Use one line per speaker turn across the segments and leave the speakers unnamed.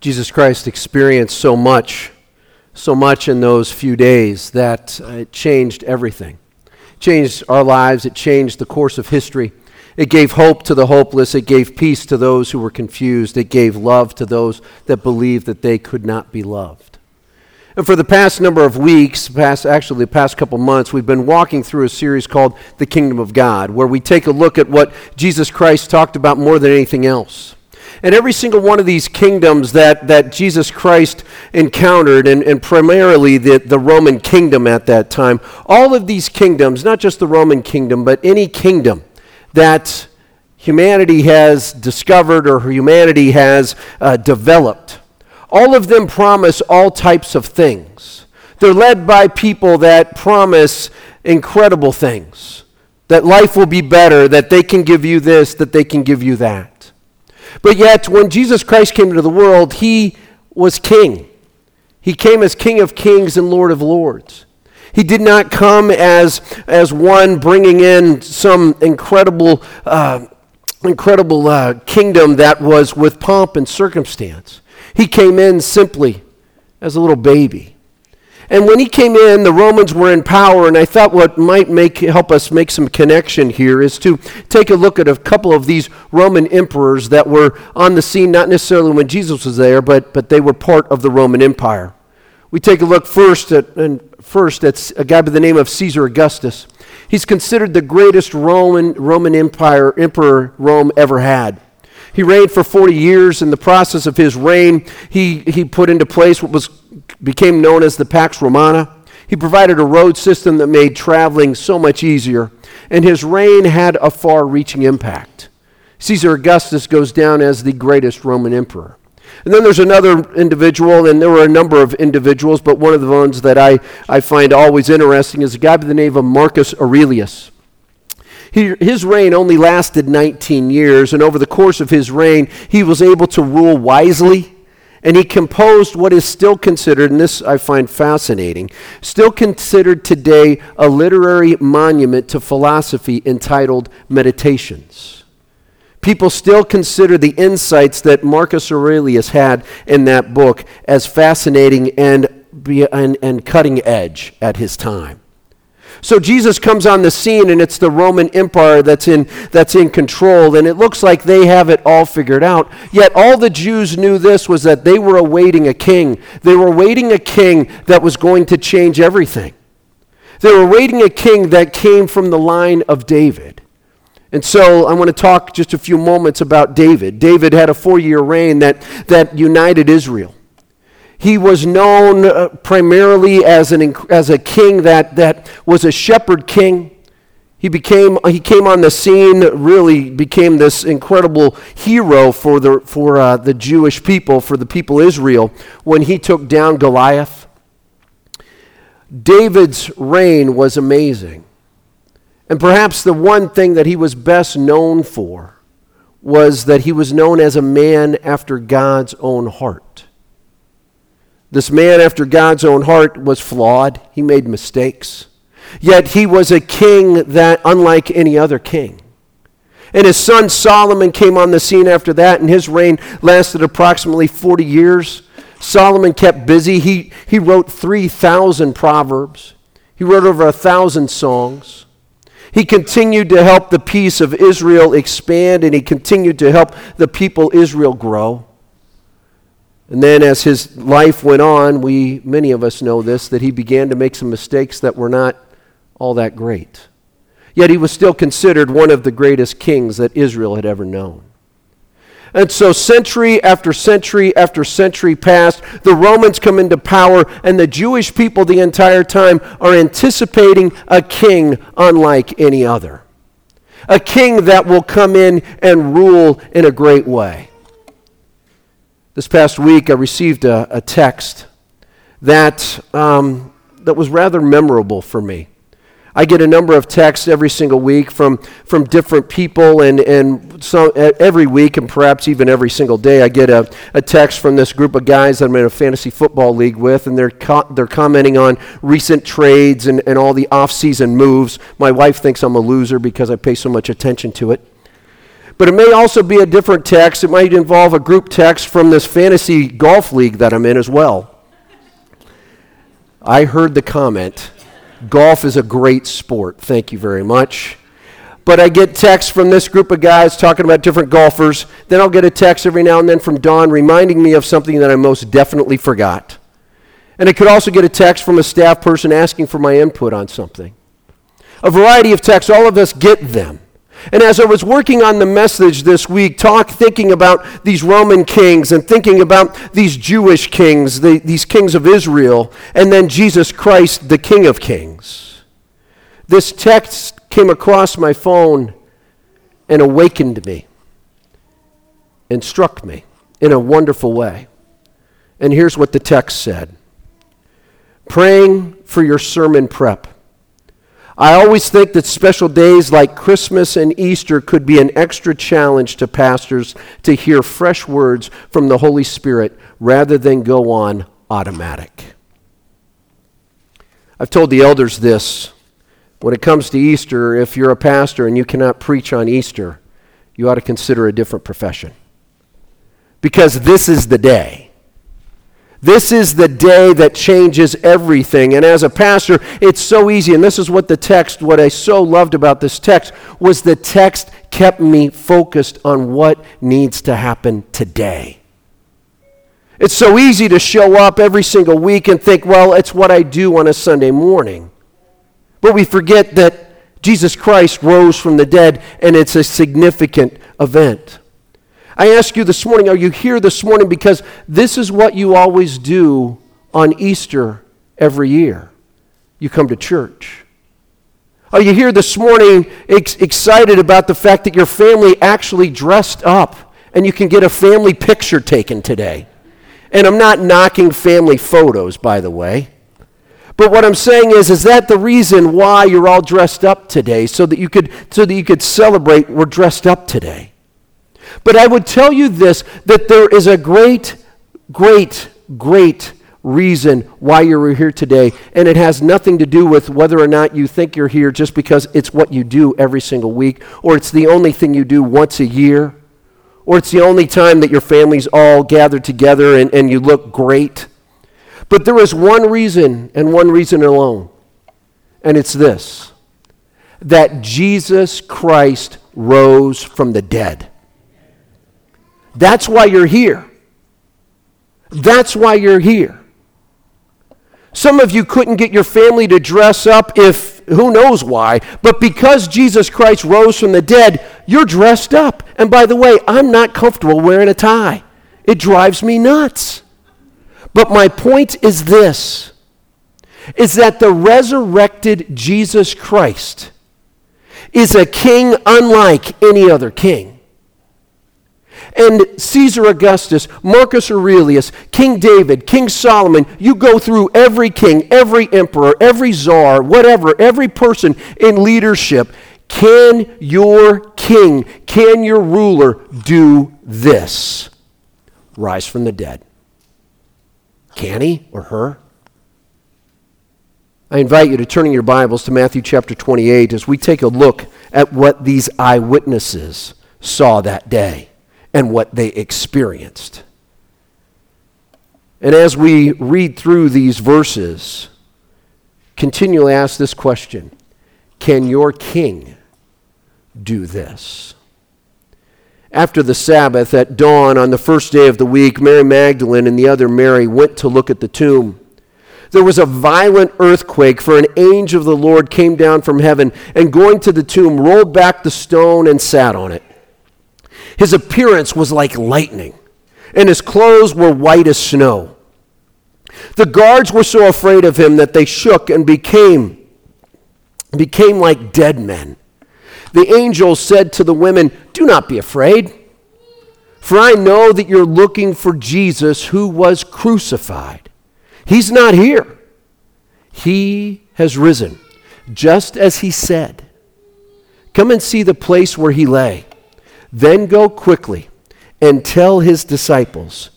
Jesus Christ experienced so much, so much in those few days that uh, it changed everything. It changed our lives, it changed the course of history. It gave hope to the hopeless, it gave peace to those who were confused, it gave love to those that believed that they could not be loved. And for the past number of weeks, past actually the past couple months, we've been walking through a series called The Kingdom of God, where we take a look at what Jesus Christ talked about more than anything else. And every single one of these kingdoms that, that Jesus Christ encountered, and, and primarily the, the Roman kingdom at that time, all of these kingdoms, not just the Roman kingdom, but any kingdom that humanity has discovered or humanity has uh, developed, all of them promise all types of things. They're led by people that promise incredible things. That life will be better, that they can give you this, that they can give you that. But yet, when Jesus Christ came into the world, he was king. He came as King of kings and Lord of lords. He did not come as, as one bringing in some incredible, uh, incredible uh, kingdom that was with pomp and circumstance. He came in simply as a little baby. And when he came in, the Romans were in power, and I thought what might make, help us make some connection here is to take a look at a couple of these Roman emperors that were on the scene, not necessarily when Jesus was there, but, but they were part of the Roman Empire. We take a look first at, and first at a guy by the name of Caesar Augustus. He's considered the greatest Roman, Roman Empire, emperor Rome ever had. He reigned for 40 years. In the process of his reign, he, he put into place what was, became known as the Pax Romana. He provided a road system that made traveling so much easier, and his reign had a far reaching impact. Caesar Augustus goes down as the greatest Roman emperor. And then there's another individual, and there were a number of individuals, but one of the ones that I, I find always interesting is a guy by the name of Marcus Aurelius. His reign only lasted 19 years, and over the course of his reign, he was able to rule wisely. And he composed what is still considered, and this I find fascinating, still considered today a literary monument to philosophy entitled Meditations. People still consider the insights that Marcus Aurelius had in that book as fascinating and, and, and cutting edge at his time. So Jesus comes on the scene, and it's the Roman Empire that's in, that's in control, and it looks like they have it all figured out. Yet all the Jews knew this was that they were awaiting a king. They were awaiting a king that was going to change everything. They were awaiting a king that came from the line of David. And so I want to talk just a few moments about David. David had a four year reign that, that united Israel. He was known uh, primarily as, an, as a king that, that was a shepherd king. He, became, he came on the scene, really became this incredible hero for, the, for uh, the Jewish people, for the people Israel, when he took down Goliath. David's reign was amazing. And perhaps the one thing that he was best known for was that he was known as a man after God's own heart. This man after God's own heart was flawed. He made mistakes. Yet he was a king that, unlike any other king. And his son Solomon came on the scene after that, and his reign lasted approximately 40 years. Solomon kept busy. He, he wrote 3,000 proverbs, he wrote over a 1,000 songs. He continued to help the peace of Israel expand, and he continued to help the people Israel grow. And then as his life went on, we, many of us know this, that he began to make some mistakes that were not all that great. Yet he was still considered one of the greatest kings that Israel had ever known. And so, century after century after century passed, the Romans come into power, and the Jewish people the entire time are anticipating a king unlike any other. A king that will come in and rule in a great way. This past week, I received a, a text that, um, that was rather memorable for me. I get a number of texts every single week from, from different people, and, and some, every week, and perhaps even every single day, I get a, a text from this group of guys that I'm in a fantasy football league with, and they're, co- they're commenting on recent trades and, and all the off season moves. My wife thinks I'm a loser because I pay so much attention to it. But it may also be a different text. It might involve a group text from this fantasy golf league that I'm in as well. I heard the comment golf is a great sport. Thank you very much. But I get texts from this group of guys talking about different golfers. Then I'll get a text every now and then from Don reminding me of something that I most definitely forgot. And I could also get a text from a staff person asking for my input on something. A variety of texts, all of us get them. And as I was working on the message this week, talk thinking about these Roman kings and thinking about these Jewish kings, the, these kings of Israel, and then Jesus Christ, the King of Kings. This text came across my phone and awakened me and struck me in a wonderful way. And here's what the text said Praying for your sermon prep. I always think that special days like Christmas and Easter could be an extra challenge to pastors to hear fresh words from the Holy Spirit rather than go on automatic. I've told the elders this. When it comes to Easter, if you're a pastor and you cannot preach on Easter, you ought to consider a different profession. Because this is the day. This is the day that changes everything. And as a pastor, it's so easy. And this is what the text, what I so loved about this text, was the text kept me focused on what needs to happen today. It's so easy to show up every single week and think, well, it's what I do on a Sunday morning. But we forget that Jesus Christ rose from the dead and it's a significant event. I ask you this morning, are you here this morning because this is what you always do on Easter every year? You come to church. Are you here this morning ex- excited about the fact that your family actually dressed up and you can get a family picture taken today? And I'm not knocking family photos, by the way. But what I'm saying is, is that the reason why you're all dressed up today, so that you could, so that you could celebrate we're dressed up today? But I would tell you this that there is a great, great, great reason why you're here today. And it has nothing to do with whether or not you think you're here just because it's what you do every single week, or it's the only thing you do once a year, or it's the only time that your family's all gathered together and, and you look great. But there is one reason and one reason alone, and it's this that Jesus Christ rose from the dead. That's why you're here. That's why you're here. Some of you couldn't get your family to dress up if, who knows why, but because Jesus Christ rose from the dead, you're dressed up. And by the way, I'm not comfortable wearing a tie, it drives me nuts. But my point is this is that the resurrected Jesus Christ is a king unlike any other king and Caesar Augustus, Marcus Aurelius, King David, King Solomon, you go through every king, every emperor, every czar, whatever, every person in leadership. Can your king, can your ruler do this? Rise from the dead. Can he or her? I invite you to turn in your Bibles to Matthew chapter 28 as we take a look at what these eyewitnesses saw that day and what they experienced. And as we read through these verses, continually ask this question Can your king do this? After the Sabbath, at dawn on the first day of the week, Mary Magdalene and the other Mary went to look at the tomb. There was a violent earthquake, for an angel of the Lord came down from heaven and, going to the tomb, rolled back the stone and sat on it. His appearance was like lightning, and his clothes were white as snow. The guards were so afraid of him that they shook and became, became like dead men. The angel said to the women, Do not be afraid, for I know that you're looking for Jesus who was crucified. He's not here, he has risen, just as he said. Come and see the place where he lay. Then go quickly and tell his disciples,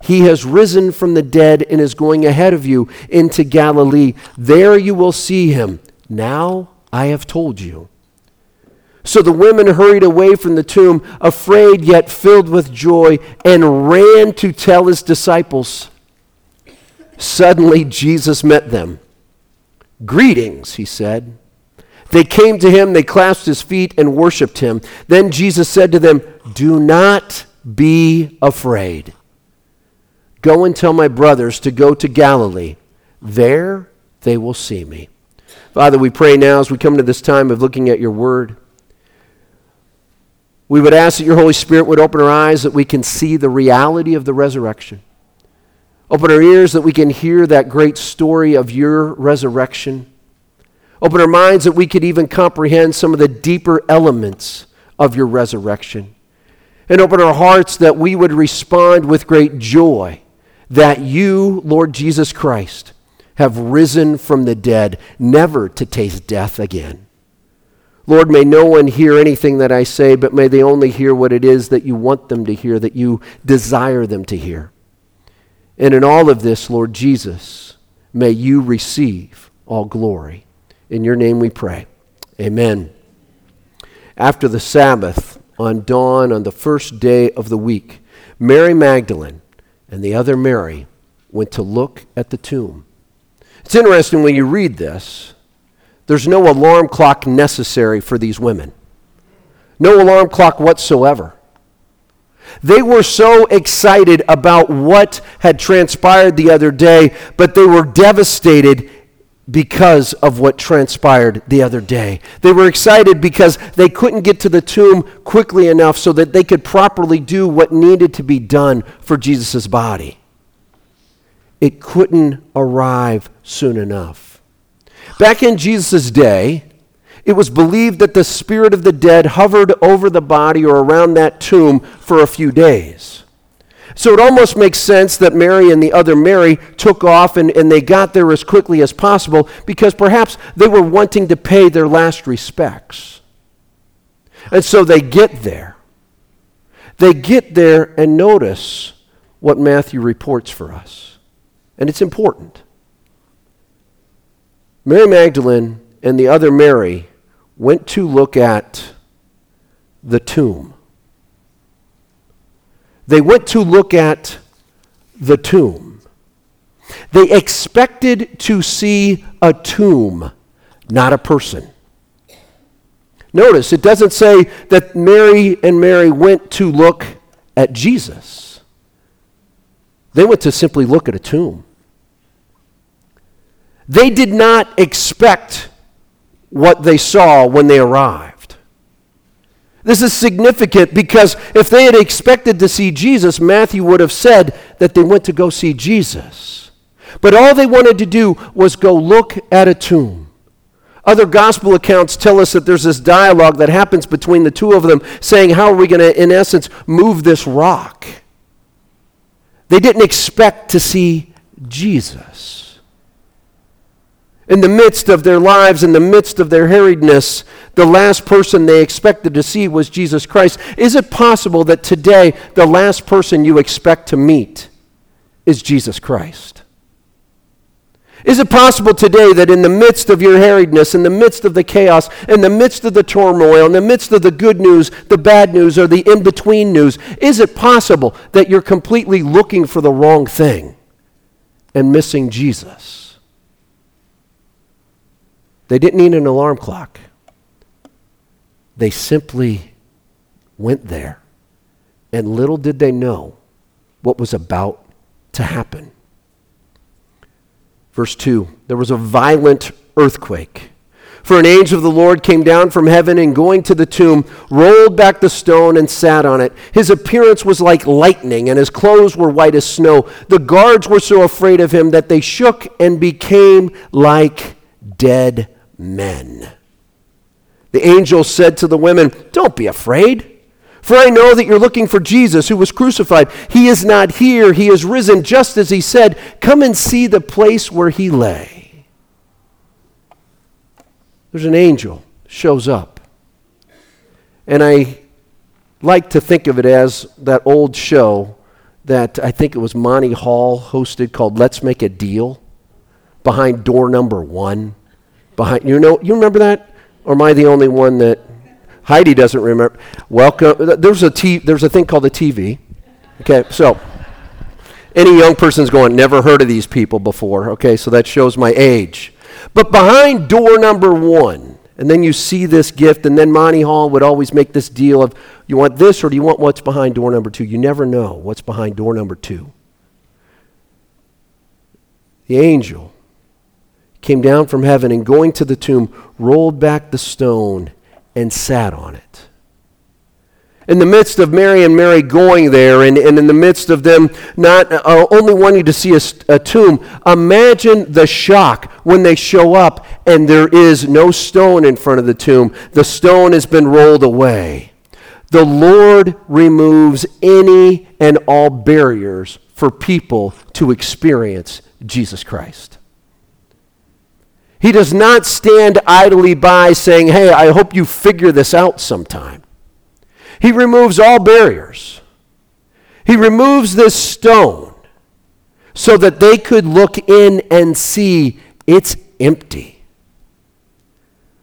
He has risen from the dead and is going ahead of you into Galilee. There you will see him. Now I have told you. So the women hurried away from the tomb, afraid yet filled with joy, and ran to tell his disciples. Suddenly Jesus met them. Greetings, he said. They came to him, they clasped his feet, and worshiped him. Then Jesus said to them, Do not be afraid. Go and tell my brothers to go to Galilee. There they will see me. Father, we pray now as we come to this time of looking at your word. We would ask that your Holy Spirit would open our eyes that we can see the reality of the resurrection. Open our ears that we can hear that great story of your resurrection. Open our minds that we could even comprehend some of the deeper elements of your resurrection. And open our hearts that we would respond with great joy that you, Lord Jesus Christ, have risen from the dead, never to taste death again. Lord, may no one hear anything that I say, but may they only hear what it is that you want them to hear, that you desire them to hear. And in all of this, Lord Jesus, may you receive all glory. In your name we pray. Amen. After the Sabbath, on dawn on the first day of the week, Mary Magdalene and the other Mary went to look at the tomb. It's interesting when you read this, there's no alarm clock necessary for these women. No alarm clock whatsoever. They were so excited about what had transpired the other day, but they were devastated because of what transpired the other day. They were excited because they couldn't get to the tomb quickly enough so that they could properly do what needed to be done for Jesus' body it couldn't arrive soon enough. Back in Jesus' day, it was believed that the spirit of the dead hovered over the body or around that tomb for a few days. So it almost makes sense that Mary and the other Mary took off and, and they got there as quickly as possible because perhaps they were wanting to pay their last respects. And so they get there. They get there and notice what Matthew reports for us and it's important. Mary Magdalene and the other Mary went to look at the tomb. They went to look at the tomb. They expected to see a tomb, not a person. Notice, it doesn't say that Mary and Mary went to look at Jesus. They went to simply look at a tomb. They did not expect what they saw when they arrived. This is significant because if they had expected to see Jesus, Matthew would have said that they went to go see Jesus. But all they wanted to do was go look at a tomb. Other gospel accounts tell us that there's this dialogue that happens between the two of them saying, How are we going to, in essence, move this rock? They didn't expect to see Jesus. In the midst of their lives, in the midst of their harriedness, the last person they expected to see was Jesus Christ. Is it possible that today the last person you expect to meet is Jesus Christ? Is it possible today that in the midst of your harriedness, in the midst of the chaos, in the midst of the turmoil, in the midst of the good news, the bad news, or the in between news, is it possible that you're completely looking for the wrong thing and missing Jesus? They didn't need an alarm clock, they simply went there. And little did they know what was about to happen. Verse 2 There was a violent earthquake. For an angel of the Lord came down from heaven and going to the tomb, rolled back the stone and sat on it. His appearance was like lightning, and his clothes were white as snow. The guards were so afraid of him that they shook and became like dead men. The angel said to the women, Don't be afraid. For I know that you're looking for Jesus who was crucified. He is not here. He is risen just as he said. Come and see the place where he lay. There's an angel shows up. And I like to think of it as that old show that I think it was Monty Hall hosted called Let's Make a Deal behind door number 1. Behind you know you remember that or am I the only one that Heidi doesn't remember. Welcome. There's a t- There's a thing called a TV. Okay, so any young person's going, never heard of these people before. Okay, so that shows my age. But behind door number one, and then you see this gift, and then Monty Hall would always make this deal of, you want this or do you want what's behind door number two? You never know what's behind door number two. The angel came down from heaven and going to the tomb, rolled back the stone and sat on it in the midst of Mary and Mary going there, and, and in the midst of them not uh, only wanting to see a, a, tomb, imagine the shock when they show up and there is no stone in front of the tomb. The stone has been rolled away. The Lord removes any and all barriers for people to experience Jesus Christ. He does not stand idly by saying, Hey, I hope you figure this out sometime. He removes all barriers. He removes this stone so that they could look in and see it's empty.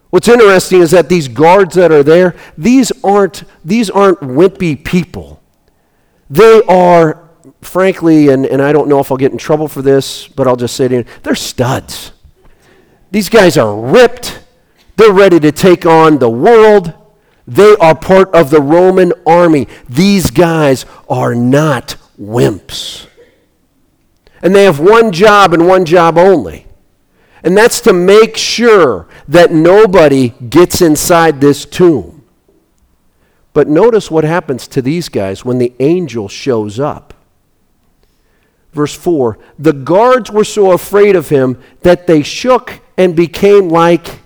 What's interesting is that these guards that are there, these aren't, these aren't wimpy people. They are, frankly, and, and I don't know if I'll get in trouble for this, but I'll just say you, they're studs. These guys are ripped. They're ready to take on the world. They are part of the Roman army. These guys are not wimps. And they have one job and one job only. And that's to make sure that nobody gets inside this tomb. But notice what happens to these guys when the angel shows up. Verse 4 The guards were so afraid of him that they shook and became like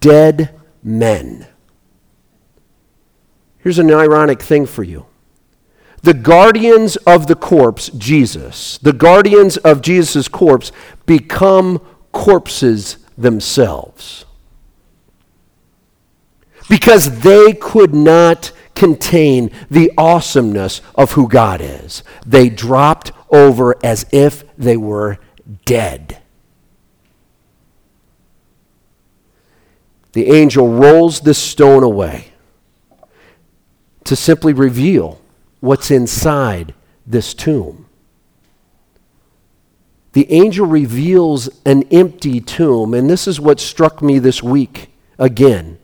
dead men. Here's an ironic thing for you. The guardians of the corpse, Jesus, the guardians of Jesus' corpse, become corpses themselves. Because they could not contain the awesomeness of who God is. They dropped over as if they were dead. The angel rolls this stone away to simply reveal what's inside this tomb. The angel reveals an empty tomb, and this is what struck me this week again.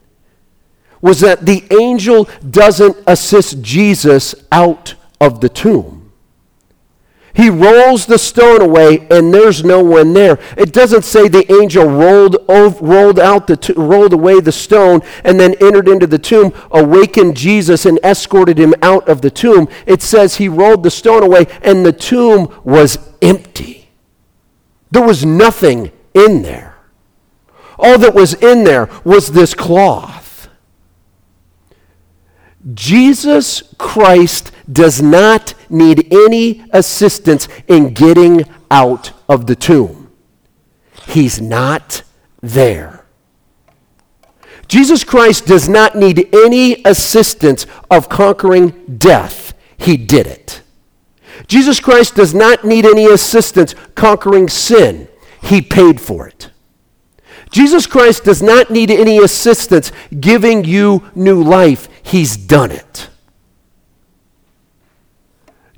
Was that the angel doesn't assist Jesus out of the tomb. He rolls the stone away, and there's no one there. It doesn't say the angel rolled, over, rolled, out the rolled away the stone and then entered into the tomb, awakened Jesus, and escorted him out of the tomb. It says he rolled the stone away, and the tomb was empty. There was nothing in there. All that was in there was this cloth. Jesus Christ does not need any assistance in getting out of the tomb. He's not there. Jesus Christ does not need any assistance of conquering death. He did it. Jesus Christ does not need any assistance conquering sin. He paid for it. Jesus Christ does not need any assistance giving you new life. He's done it.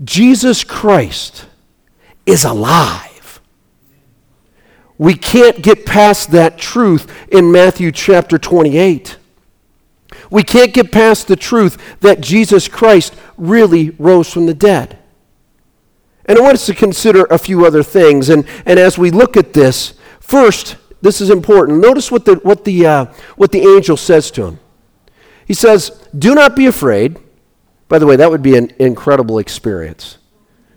Jesus Christ is alive. We can't get past that truth in Matthew chapter 28. We can't get past the truth that Jesus Christ really rose from the dead. And I want us to consider a few other things. And, and as we look at this, first, this is important. Notice what the, what, the, uh, what the angel says to him. He says, Do not be afraid. By the way, that would be an incredible experience.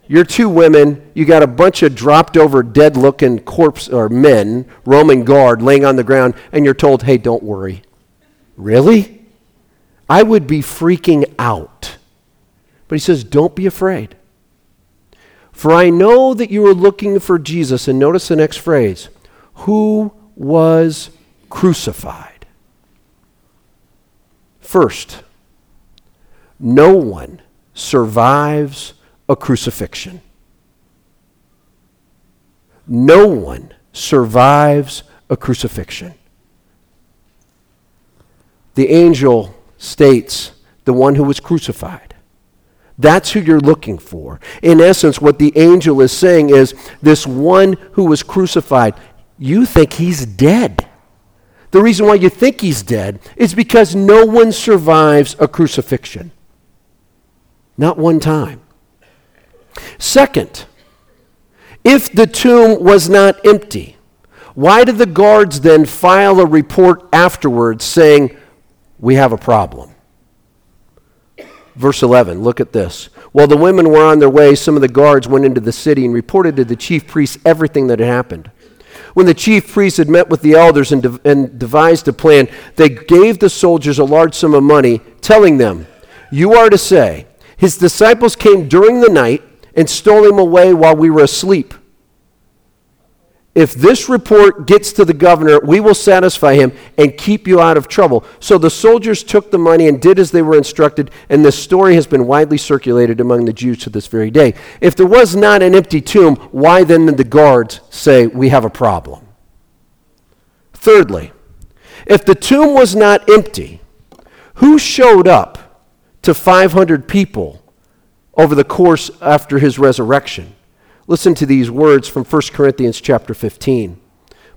You're two women, you got a bunch of dropped over, dead looking corpse or men, Roman guard, laying on the ground, and you're told, Hey, don't worry. Really? I would be freaking out. But he says, Don't be afraid. For I know that you are looking for Jesus. And notice the next phrase who was crucified. First, no one survives a crucifixion. No one survives a crucifixion. The angel states the one who was crucified. That's who you're looking for. In essence, what the angel is saying is this one who was crucified, you think he's dead. The reason why you think he's dead is because no one survives a crucifixion. Not one time. Second, if the tomb was not empty, why did the guards then file a report afterwards saying, We have a problem? Verse 11, look at this. While the women were on their way, some of the guards went into the city and reported to the chief priests everything that had happened. When the chief priests had met with the elders and, de- and devised a plan, they gave the soldiers a large sum of money, telling them, You are to say, His disciples came during the night and stole him away while we were asleep if this report gets to the governor, we will satisfy him and keep you out of trouble. So the soldiers took the money and did as they were instructed, and this story has been widely circulated among the Jews to this very day. If there was not an empty tomb, why then did the guards say, We have a problem? Thirdly, if the tomb was not empty, who showed up to 500 people over the course after his resurrection? Listen to these words from 1 Corinthians chapter 15.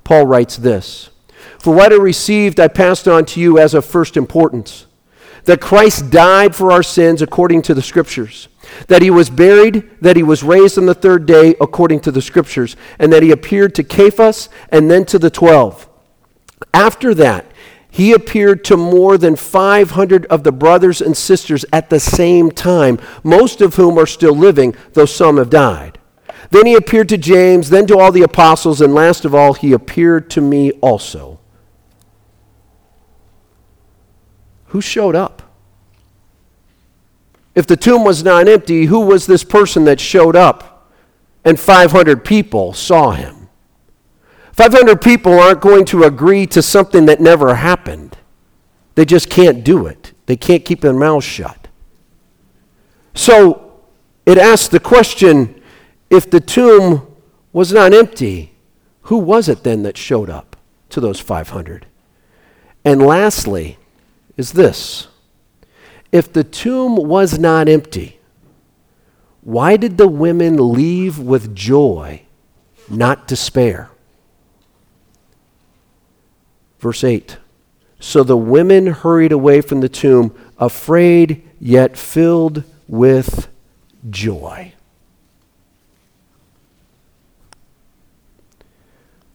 Paul writes this For what I received, I passed on to you as of first importance that Christ died for our sins according to the Scriptures, that he was buried, that he was raised on the third day according to the Scriptures, and that he appeared to Cephas and then to the twelve. After that, he appeared to more than 500 of the brothers and sisters at the same time, most of whom are still living, though some have died. Then he appeared to James, then to all the apostles, and last of all, he appeared to me also. Who showed up? If the tomb was not empty, who was this person that showed up and 500 people saw him? 500 people aren't going to agree to something that never happened. They just can't do it, they can't keep their mouths shut. So it asks the question if the tomb was not empty, who was it then that showed up to those 500? And lastly, is this if the tomb was not empty, why did the women leave with joy, not despair? Verse 8 So the women hurried away from the tomb, afraid yet filled with joy.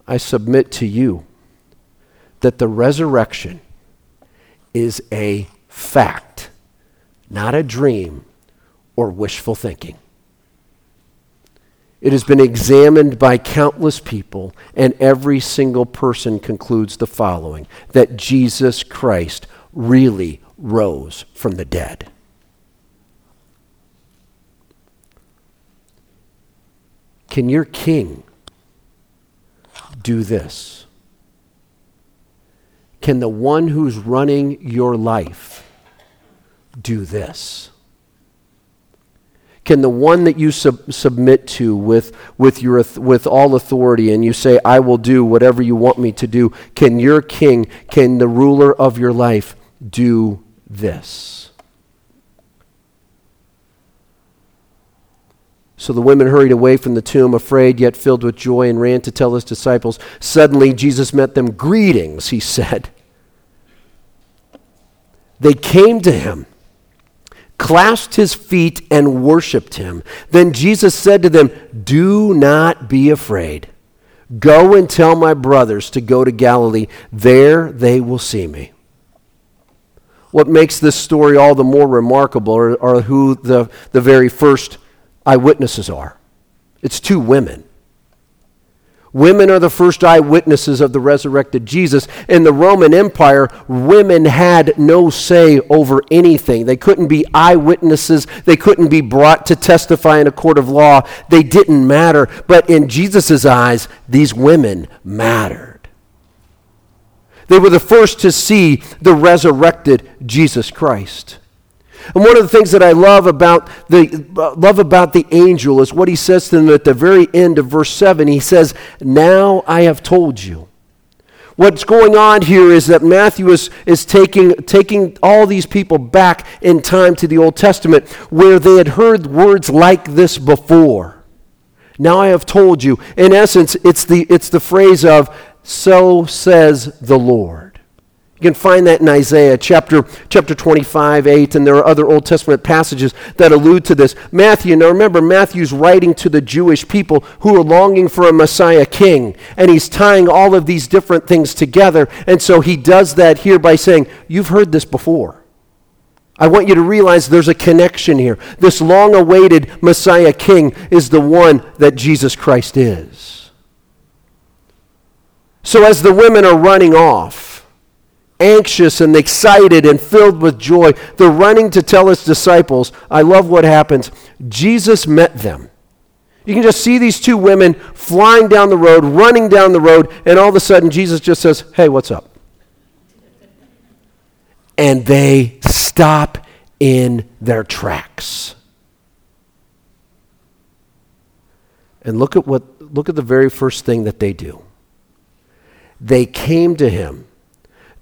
I submit to you that the resurrection is a fact, not a dream or wishful thinking. It has been examined by countless people, and every single person concludes the following that Jesus Christ really rose from the dead. Can your king do this? Can the one who's running your life do this? Can the one that you sub- submit to with, with, your, with all authority and you say, I will do whatever you want me to do, can your king, can the ruler of your life do this? So the women hurried away from the tomb, afraid yet filled with joy, and ran to tell his disciples. Suddenly, Jesus met them. Greetings, he said. They came to him, clasped his feet, and worshiped him. Then Jesus said to them, Do not be afraid. Go and tell my brothers to go to Galilee. There they will see me. What makes this story all the more remarkable are, are who the, the very first eyewitnesses are it's two women. Women are the first eyewitnesses of the resurrected Jesus. In the Roman Empire, women had no say over anything. They couldn't be eyewitnesses. They couldn't be brought to testify in a court of law. They didn't matter. But in Jesus' eyes, these women mattered. They were the first to see the resurrected Jesus Christ. And one of the things that I love about the love about the angel is what he says to them at the very end of verse 7. He says, "Now I have told you." What's going on here is that Matthew is, is taking, taking all these people back in time to the Old Testament where they had heard words like this before. Now I have told you. In essence, it's the, it's the phrase of, so says the Lord. You can find that in Isaiah chapter, chapter 25, 8, and there are other Old Testament passages that allude to this. Matthew, now remember, Matthew's writing to the Jewish people who are longing for a Messiah king, and he's tying all of these different things together. And so he does that here by saying, You've heard this before. I want you to realize there's a connection here. This long awaited Messiah king is the one that Jesus Christ is. So as the women are running off, anxious and excited and filled with joy. They're running to tell his disciples. I love what happens. Jesus met them. You can just see these two women flying down the road, running down the road, and all of a sudden Jesus just says, Hey, what's up? And they stop in their tracks. And look at what look at the very first thing that they do. They came to him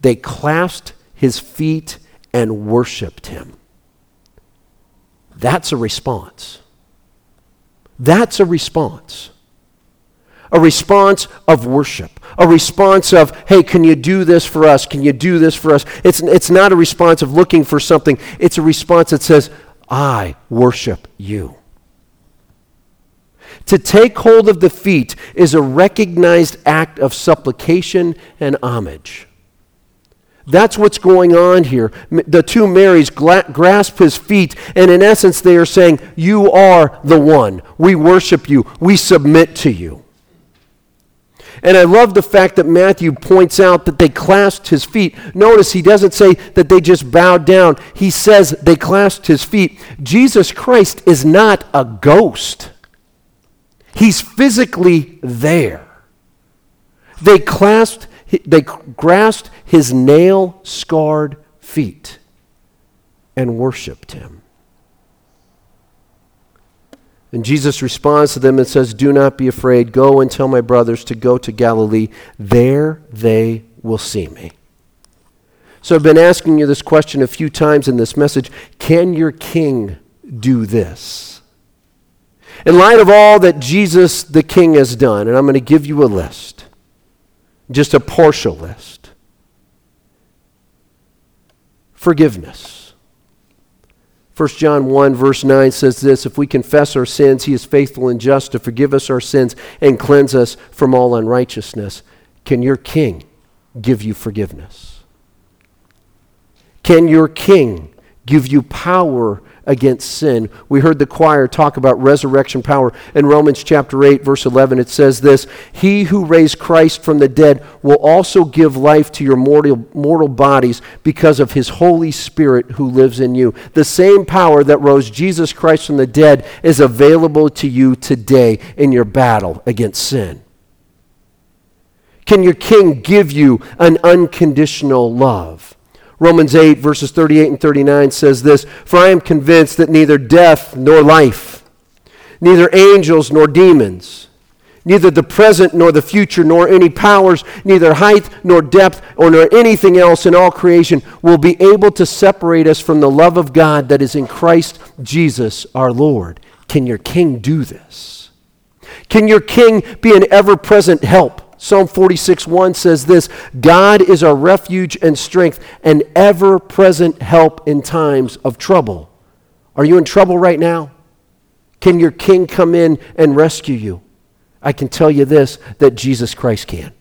they clasped his feet and worshiped him. That's a response. That's a response. A response of worship. A response of, hey, can you do this for us? Can you do this for us? It's, it's not a response of looking for something, it's a response that says, I worship you. To take hold of the feet is a recognized act of supplication and homage. That's what's going on here. The two Marys grasp his feet, and in essence, they are saying, You are the one. We worship you. We submit to you. And I love the fact that Matthew points out that they clasped his feet. Notice he doesn't say that they just bowed down, he says they clasped his feet. Jesus Christ is not a ghost, he's physically there. They clasped they grasped his nail scarred feet and worshiped him. And Jesus responds to them and says, Do not be afraid. Go and tell my brothers to go to Galilee. There they will see me. So I've been asking you this question a few times in this message Can your king do this? In light of all that Jesus the king has done, and I'm going to give you a list just a partial list. Forgiveness. 1 John 1, verse 9 says this If we confess our sins, he is faithful and just to forgive us our sins and cleanse us from all unrighteousness. Can your king give you forgiveness? Can your king give you power against sin. We heard the choir talk about resurrection power. In Romans chapter 8, verse 11, it says this He who raised Christ from the dead will also give life to your mortal, mortal bodies because of his Holy Spirit who lives in you. The same power that rose Jesus Christ from the dead is available to you today in your battle against sin. Can your king give you an unconditional love? Romans 8, verses 38 and 39 says this For I am convinced that neither death nor life, neither angels nor demons, neither the present nor the future, nor any powers, neither height nor depth, or nor anything else in all creation will be able to separate us from the love of God that is in Christ Jesus our Lord. Can your king do this? Can your king be an ever present help? Psalm 46 1 says this God is our refuge and strength, and ever present help in times of trouble. Are you in trouble right now? Can your king come in and rescue you? I can tell you this that Jesus Christ can.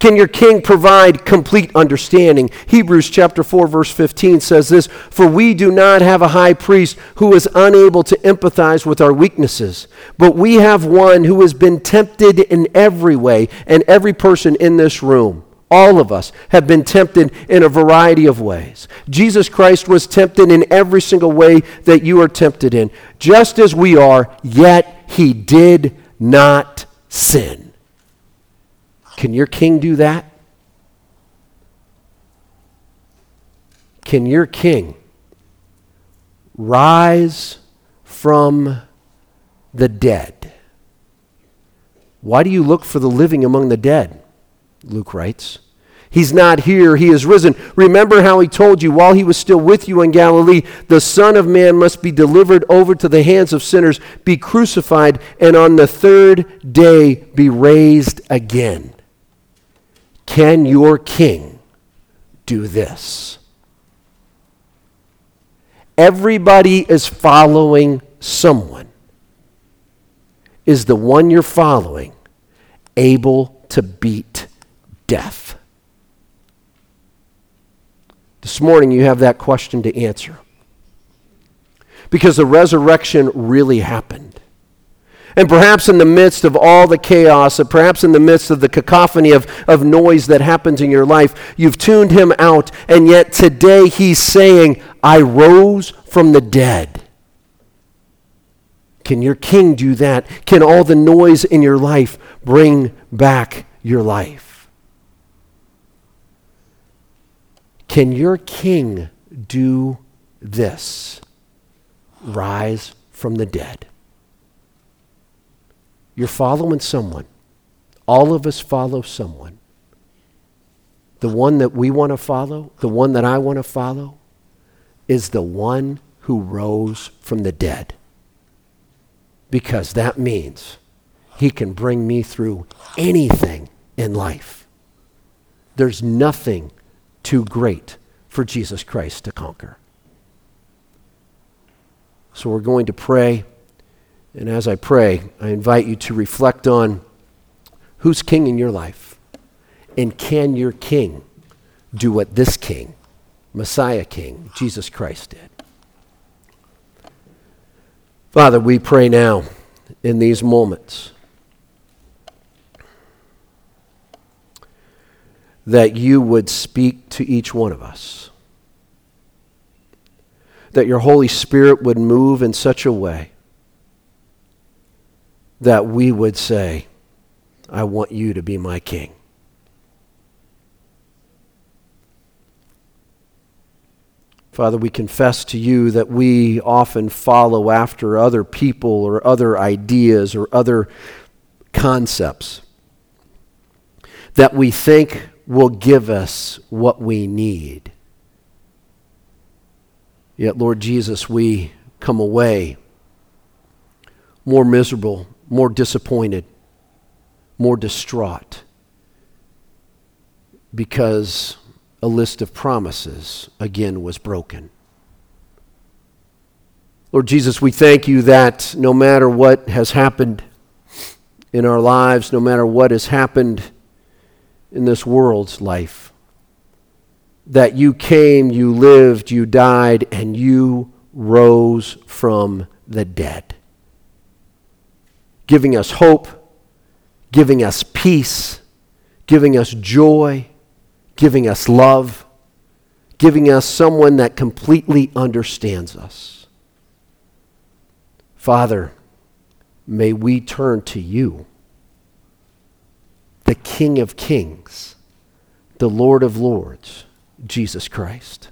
Can your king provide complete understanding? Hebrews chapter 4 verse 15 says this, "For we do not have a high priest who is unable to empathize with our weaknesses, but we have one who has been tempted in every way, and every person in this room all of us have been tempted in a variety of ways. Jesus Christ was tempted in every single way that you are tempted in, just as we are, yet he did not sin. Can your king do that? Can your king rise from the dead? Why do you look for the living among the dead? Luke writes. He's not here, he is risen. Remember how he told you while he was still with you in Galilee, the Son of Man must be delivered over to the hands of sinners, be crucified, and on the third day be raised again. Can your king do this? Everybody is following someone. Is the one you're following able to beat death? This morning, you have that question to answer. Because the resurrection really happened. And perhaps in the midst of all the chaos, or perhaps in the midst of the cacophony of, of noise that happens in your life, you've tuned him out, and yet today he's saying, I rose from the dead. Can your king do that? Can all the noise in your life bring back your life? Can your king do this? Rise from the dead. You're following someone. All of us follow someone. The one that we want to follow, the one that I want to follow, is the one who rose from the dead. Because that means he can bring me through anything in life. There's nothing too great for Jesus Christ to conquer. So we're going to pray. And as I pray, I invite you to reflect on who's king in your life? And can your king do what this king, Messiah King, Jesus Christ did? Father, we pray now in these moments that you would speak to each one of us. That your Holy Spirit would move in such a way that we would say, I want you to be my king. Father, we confess to you that we often follow after other people or other ideas or other concepts that we think will give us what we need. Yet, Lord Jesus, we come away more miserable, more disappointed, more distraught because a list of promises again was broken. Lord Jesus, we thank you that no matter what has happened in our lives, no matter what has happened in this world's life. That you came, you lived, you died, and you rose from the dead. Giving us hope, giving us peace, giving us joy, giving us love, giving us someone that completely understands us. Father, may we turn to you the King of Kings, the Lord of Lords, Jesus Christ.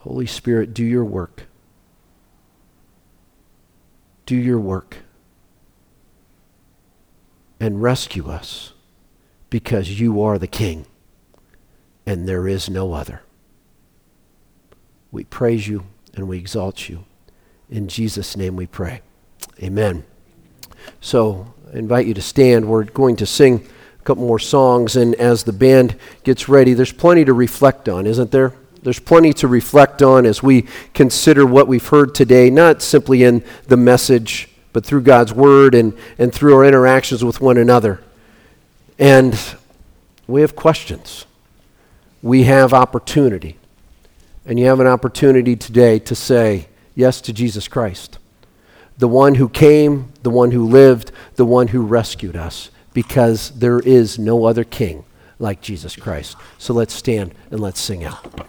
Holy Spirit, do your work. Do your work. And rescue us because you are the King and there is no other. We praise you and we exalt you. In Jesus' name we pray. Amen. So I invite you to stand. We're going to sing a couple more songs, and as the band gets ready, there's plenty to reflect on, isn't there? There's plenty to reflect on as we consider what we've heard today, not simply in the message, but through God's Word and, and through our interactions with one another. And we have questions. We have opportunity. And you have an opportunity today to say yes to Jesus Christ the one who came, the one who lived, the one who rescued us, because there is no other king like Jesus Christ. So let's stand and let's sing out.